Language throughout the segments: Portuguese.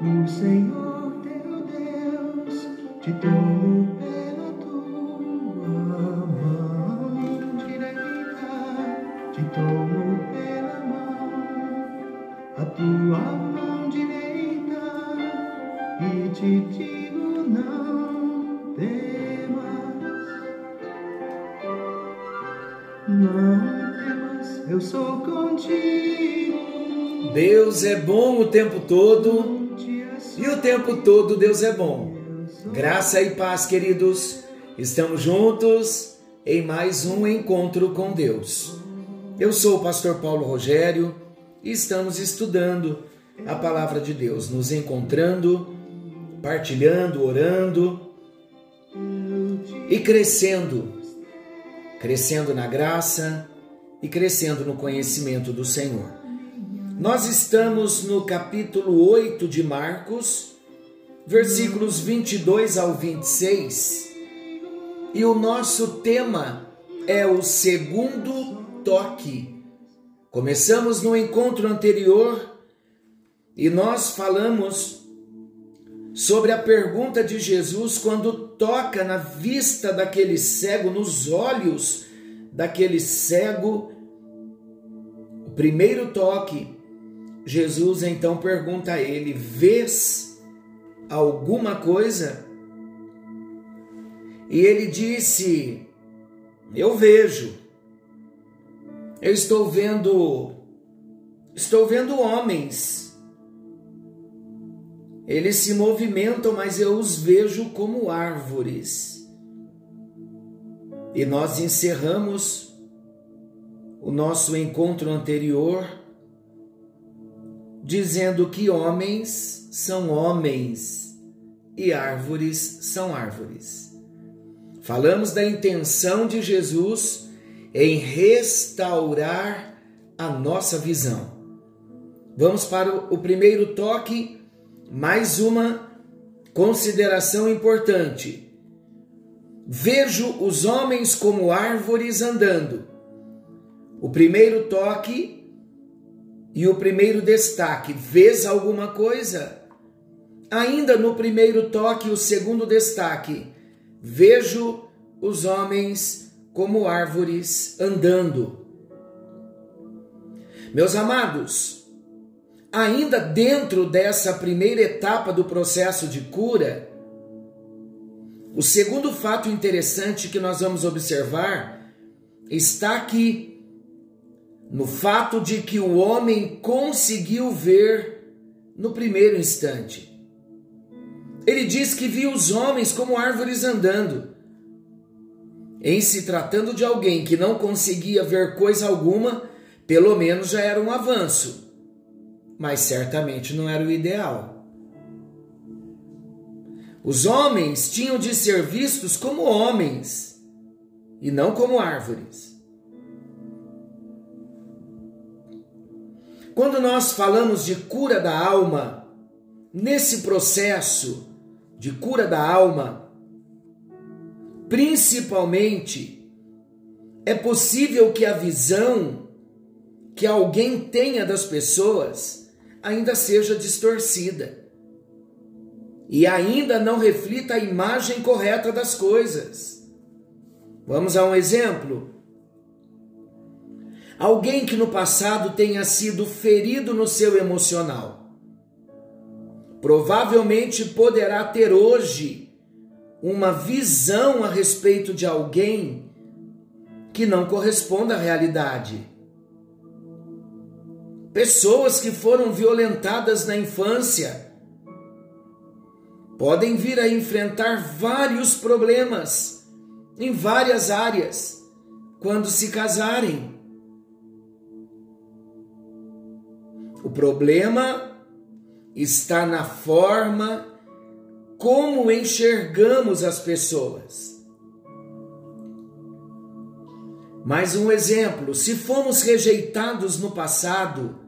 O Senhor teu Deus te tomou pela tua mão. Direita, te tomou pela mão, a tua mão direita, e te digo não temas, não temas, eu sou contigo. Deus é bom o tempo todo e o tempo todo Deus é bom. Graça e paz, queridos. Estamos juntos em mais um encontro com Deus. Eu sou o pastor Paulo Rogério e estamos estudando a palavra de Deus, nos encontrando, partilhando, orando e crescendo, crescendo na graça e crescendo no conhecimento do Senhor. Nós estamos no capítulo 8 de Marcos, versículos 22 ao 26, e o nosso tema é o segundo toque. Começamos no encontro anterior e nós falamos sobre a pergunta de Jesus quando toca na vista daquele cego, nos olhos daquele cego. O primeiro toque Jesus então pergunta a ele: Vês alguma coisa? E ele disse: Eu vejo. Eu estou vendo estou vendo homens. Eles se movimentam, mas eu os vejo como árvores. E nós encerramos o nosso encontro anterior dizendo que homens são homens e árvores são árvores. Falamos da intenção de Jesus em restaurar a nossa visão. Vamos para o primeiro toque, mais uma consideração importante. Vejo os homens como árvores andando. O primeiro toque e o primeiro destaque, vês alguma coisa? Ainda no primeiro toque, o segundo destaque, vejo os homens como árvores andando. Meus amados, ainda dentro dessa primeira etapa do processo de cura, o segundo fato interessante que nós vamos observar está aqui no fato de que o homem conseguiu ver no primeiro instante. Ele diz que viu os homens como árvores andando. Em se tratando de alguém que não conseguia ver coisa alguma, pelo menos já era um avanço, mas certamente não era o ideal. Os homens tinham de ser vistos como homens e não como árvores. Quando nós falamos de cura da alma, nesse processo de cura da alma, principalmente, é possível que a visão que alguém tenha das pessoas ainda seja distorcida e ainda não reflita a imagem correta das coisas. Vamos a um exemplo. Alguém que no passado tenha sido ferido no seu emocional. Provavelmente poderá ter hoje uma visão a respeito de alguém que não corresponda à realidade. Pessoas que foram violentadas na infância podem vir a enfrentar vários problemas em várias áreas quando se casarem. O problema está na forma como enxergamos as pessoas. Mais um exemplo: se fomos rejeitados no passado,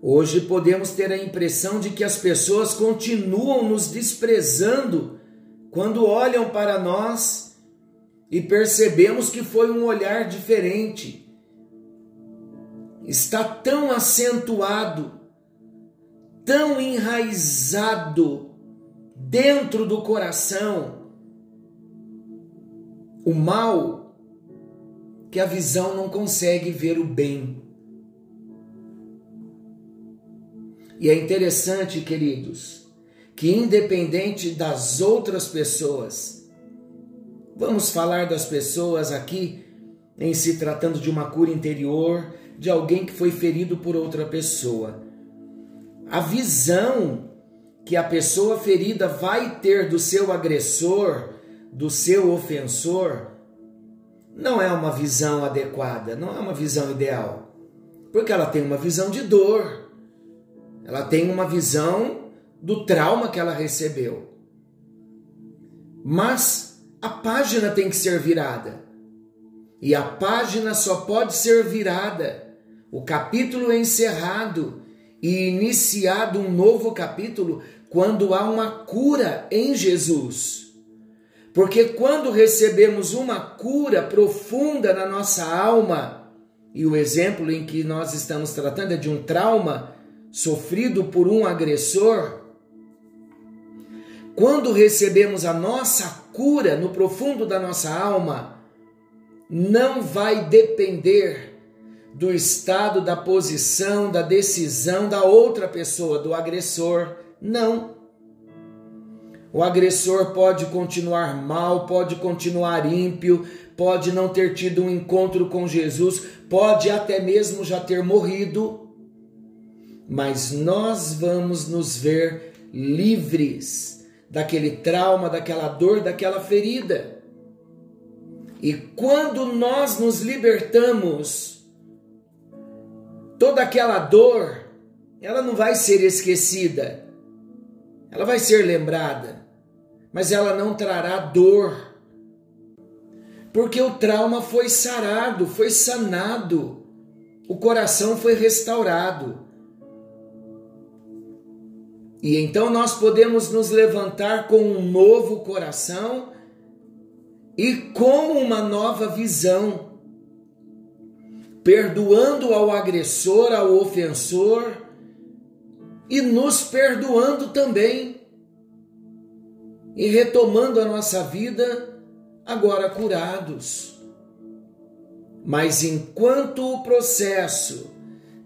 hoje podemos ter a impressão de que as pessoas continuam nos desprezando quando olham para nós e percebemos que foi um olhar diferente está tão acentuado, tão enraizado dentro do coração o mal que a visão não consegue ver o bem. E é interessante, queridos, que independente das outras pessoas, vamos falar das pessoas aqui em se tratando de uma cura interior, de alguém que foi ferido por outra pessoa. A visão que a pessoa ferida vai ter do seu agressor, do seu ofensor, não é uma visão adequada, não é uma visão ideal. Porque ela tem uma visão de dor, ela tem uma visão do trauma que ela recebeu. Mas a página tem que ser virada. E a página só pode ser virada, o capítulo é encerrado e iniciado um novo capítulo quando há uma cura em Jesus. Porque quando recebemos uma cura profunda na nossa alma, e o exemplo em que nós estamos tratando é de um trauma, sofrido por um agressor, quando recebemos a nossa cura no profundo da nossa alma, não vai depender do estado, da posição, da decisão da outra pessoa, do agressor. Não. O agressor pode continuar mal, pode continuar ímpio, pode não ter tido um encontro com Jesus, pode até mesmo já ter morrido mas nós vamos nos ver livres daquele trauma, daquela dor, daquela ferida. E quando nós nos libertamos, toda aquela dor, ela não vai ser esquecida, ela vai ser lembrada, mas ela não trará dor, porque o trauma foi sarado, foi sanado, o coração foi restaurado. E então nós podemos nos levantar com um novo coração e com uma nova visão, perdoando ao agressor, ao ofensor e nos perdoando também e retomando a nossa vida agora curados. Mas enquanto o processo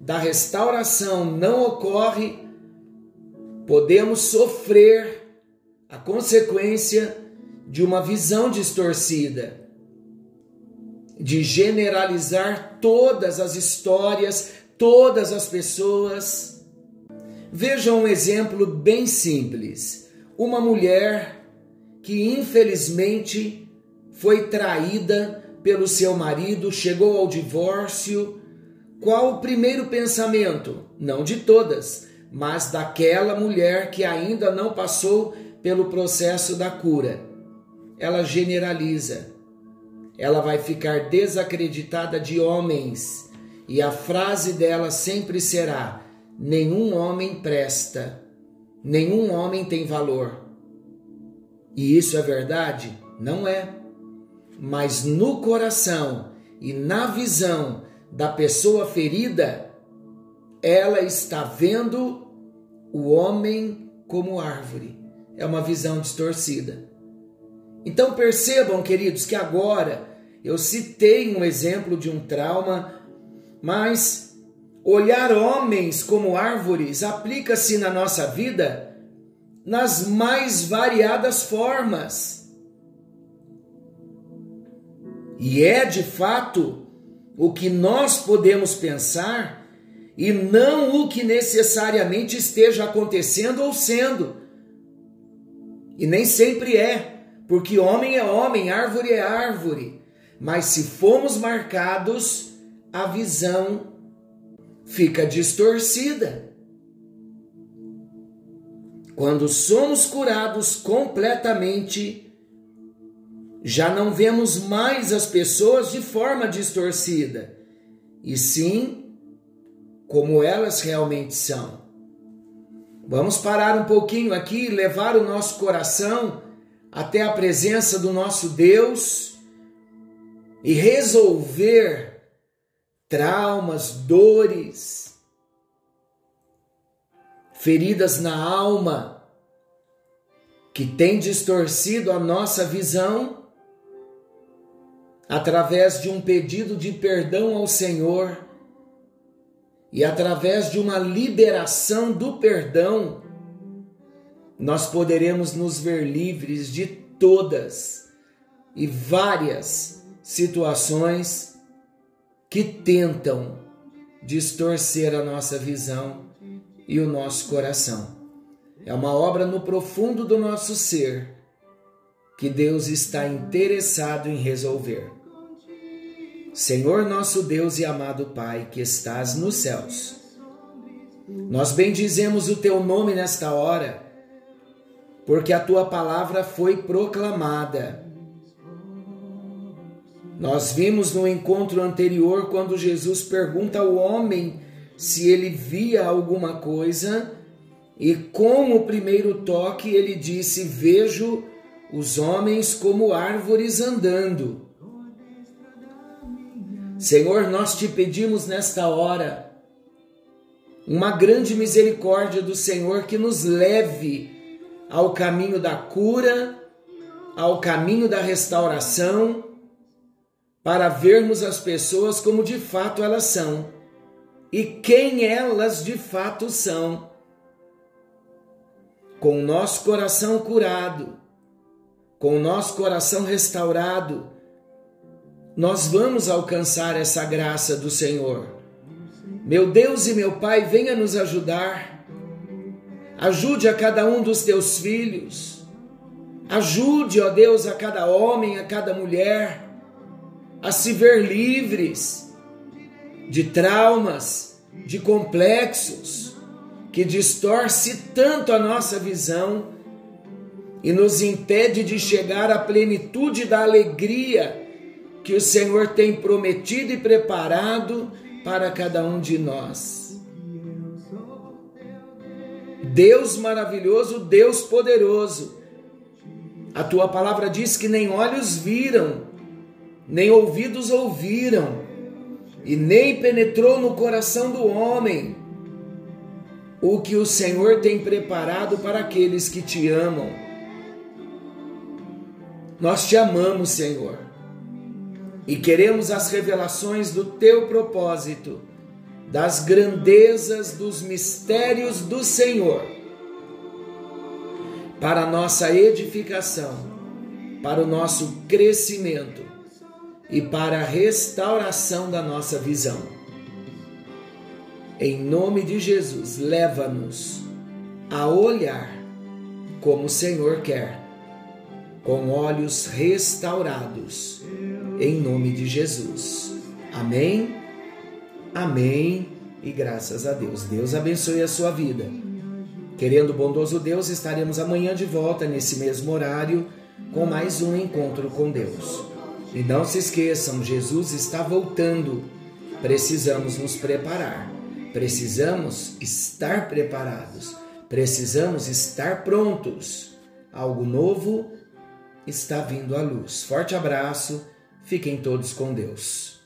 da restauração não ocorre, podemos sofrer a consequência de uma visão distorcida, de generalizar todas as histórias, todas as pessoas. Veja um exemplo bem simples: uma mulher que infelizmente foi traída pelo seu marido, chegou ao divórcio. Qual o primeiro pensamento? Não de todas, mas daquela mulher que ainda não passou pelo processo da cura. Ela generaliza. Ela vai ficar desacreditada de homens e a frase dela sempre será: nenhum homem presta, nenhum homem tem valor. E isso é verdade? Não é. Mas no coração e na visão da pessoa ferida, ela está vendo o homem como árvore. É uma visão distorcida. Então percebam, queridos, que agora eu citei um exemplo de um trauma, mas olhar homens como árvores aplica-se na nossa vida nas mais variadas formas. E é de fato o que nós podemos pensar e não o que necessariamente esteja acontecendo ou sendo. E nem sempre é, porque homem é homem, árvore é árvore. Mas se formos marcados, a visão fica distorcida. Quando somos curados completamente, já não vemos mais as pessoas de forma distorcida, e sim como elas realmente são. Vamos parar um pouquinho aqui e levar o nosso coração até a presença do nosso Deus e resolver traumas, dores, feridas na alma que tem distorcido a nossa visão, através de um pedido de perdão ao Senhor e através de uma liberação do perdão, nós poderemos nos ver livres de todas e várias situações que tentam distorcer a nossa visão e o nosso coração. É uma obra no profundo do nosso ser que Deus está interessado em resolver. Senhor nosso Deus e amado Pai que estás nos céus, nós bendizemos o teu nome nesta hora, porque a tua palavra foi proclamada. Nós vimos no encontro anterior quando Jesus pergunta ao homem se ele via alguma coisa, e com o primeiro toque ele disse: Vejo os homens como árvores andando. Senhor, nós te pedimos nesta hora uma grande misericórdia do Senhor que nos leve ao caminho da cura, ao caminho da restauração, para vermos as pessoas como de fato elas são e quem elas de fato são. Com o nosso coração curado, com o nosso coração restaurado, nós vamos alcançar essa graça do Senhor. Meu Deus e meu Pai, venha nos ajudar. Ajude a cada um dos teus filhos. Ajude, ó Deus, a cada homem, a cada mulher a se ver livres de traumas, de complexos, que distorce tanto a nossa visão e nos impede de chegar à plenitude da alegria que o Senhor tem prometido e preparado para cada um de nós. Deus maravilhoso, Deus poderoso. A tua palavra diz que nem olhos viram, nem ouvidos ouviram, e nem penetrou no coração do homem o que o Senhor tem preparado para aqueles que te amam. Nós te amamos, Senhor, e queremos as revelações do teu propósito, das grandezas dos mistérios do Senhor, para a nossa edificação, para o nosso crescimento e para a restauração da nossa visão. Em nome de Jesus, leva-nos a olhar como o Senhor quer, com olhos restaurados, em nome de Jesus. Amém? Amém e graças a Deus. Deus abençoe a sua vida. Querendo o bondoso Deus, estaremos amanhã de volta nesse mesmo horário com mais um encontro com Deus. E não se esqueçam, Jesus está voltando. Precisamos nos preparar. Precisamos estar preparados. Precisamos estar prontos. Algo novo está vindo à luz. Forte abraço. Fiquem todos com Deus.